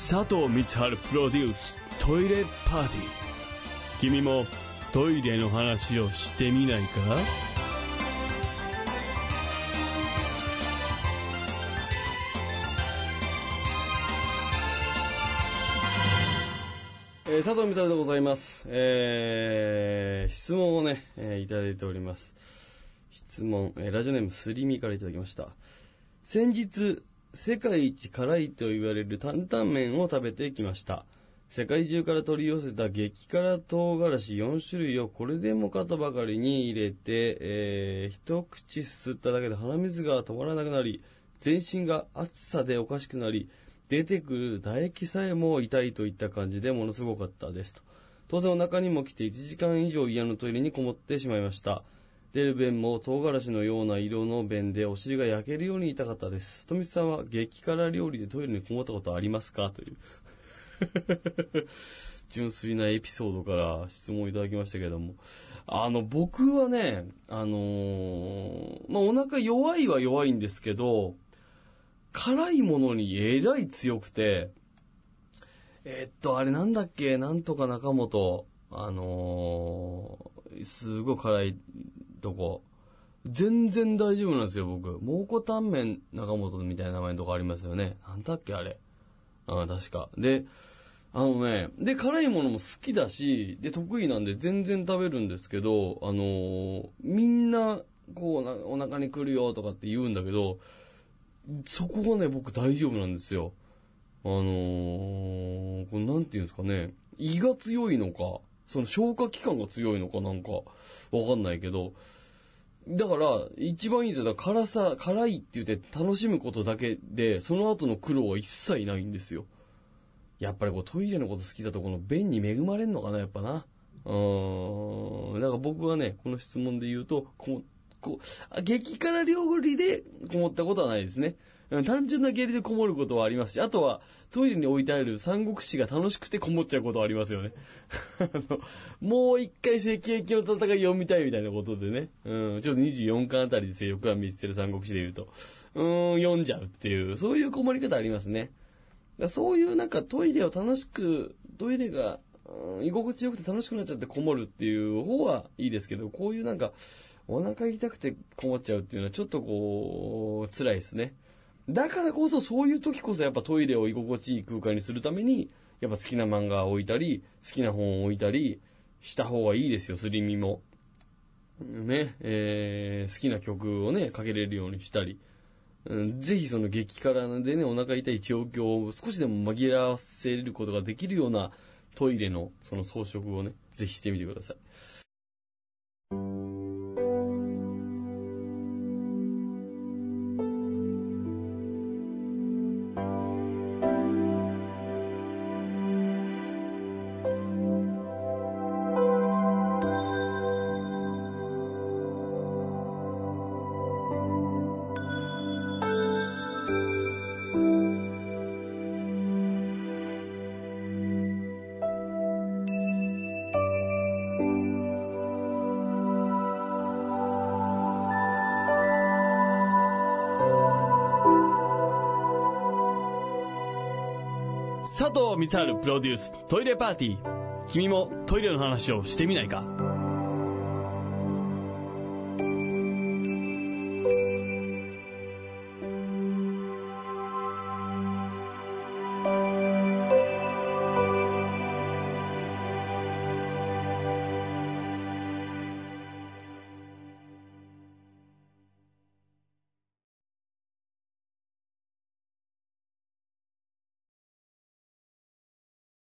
佐藤光晴プロデューストイレパーティー君もトイレの話をしてみないか？えー佐藤美沙でございます。えー、質問をね、えーいただいております。質問、えーラジオネームすりみからいただきました。先日、世界一辛いと言われる担々麺を食べてきました。世界中から取り寄せた激辛唐辛子4種類をこれでもかとばかりに入れて、えー一口すすっただけで鼻水が止まらなくなり、全身が暑さでおかしくなり、出てくる唾液さえも痛いといった感じでものすごかったですと。当然お腹にも来て1時間以上家のトイレにこもってしまいました。出る便も唐辛子のような色の便でお尻が焼けるように痛かったです。富さんは激辛料理でトイレにこもったことありますか？という。純粋なエピソードから質問いただきましたけども。あの、僕はね、あのーまあ、お腹弱いは弱いんですけど、辛いものにえらい強くて、えーっと、あれなんだっけ、なんとか中本、あのーすごい辛いとこ。全然大丈夫なんですよ、僕。蒙古タンメン中本みたいな名前のとこありますよね。なんだっけ、あれ。あ確か。で、あのね、で、辛いものも好きだし、で、得意なんで全然食べるんですけど、あのーみんな、こう、お腹に来るよとかって言うんだけど、そこがね、僕大丈夫なんですよ。あのー、これなんていうんですかね、胃が強いのか、その消化器官が強いのかなんか、わかんないけど、だから、一番いいんですよ。だから辛さ、辛いって言って楽しむことだけで、その後の苦労は一切ないんですよ。やっぱりこうトイレのこと好きだとこの便に恵まれんのかな、やっぱな。うーん。だから僕はね、この質問で言うと、こ、こう、激辛料理でこもったことはないですね。単純な下痢でこもることはありますし、あとはトイレに置いてある三国志が楽しくてこもっちゃうことはありますよね。あのもう一回赤壁の戦い読みたいみたいなことでね。うん、ちょっと24巻あたりですよ、横山見捨てる三国志で言うと。うーん、読んじゃうっていう、そういうこもり方ありますね。だそういうなんかトイレを楽しく、トイレが、うん居心地よくて楽しくなっちゃってこもるっていう方はいいですけど、こういうなんか、お腹痛くてこもっちゃうっていうのはちょっとこう、辛いですね。だからこそそういう時こそやっぱトイレを居心地いい空間にするために、やっぱ好きな漫画を置いたり、好きな本を置いたりした方がいいですよ、スリミも。ね、えー好きな曲をね、かけれるようにしたり。うんぜひその激辛でね、お腹痛い状況を少しでも紛らわせることができるようなトイレのその装飾をね、ぜひしてみてください。佐藤光晴プロデューストイレパーティー。君もトイレの話をしてみないか？